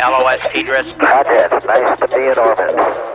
LOS TDRS. Roger, nice to be in orbit.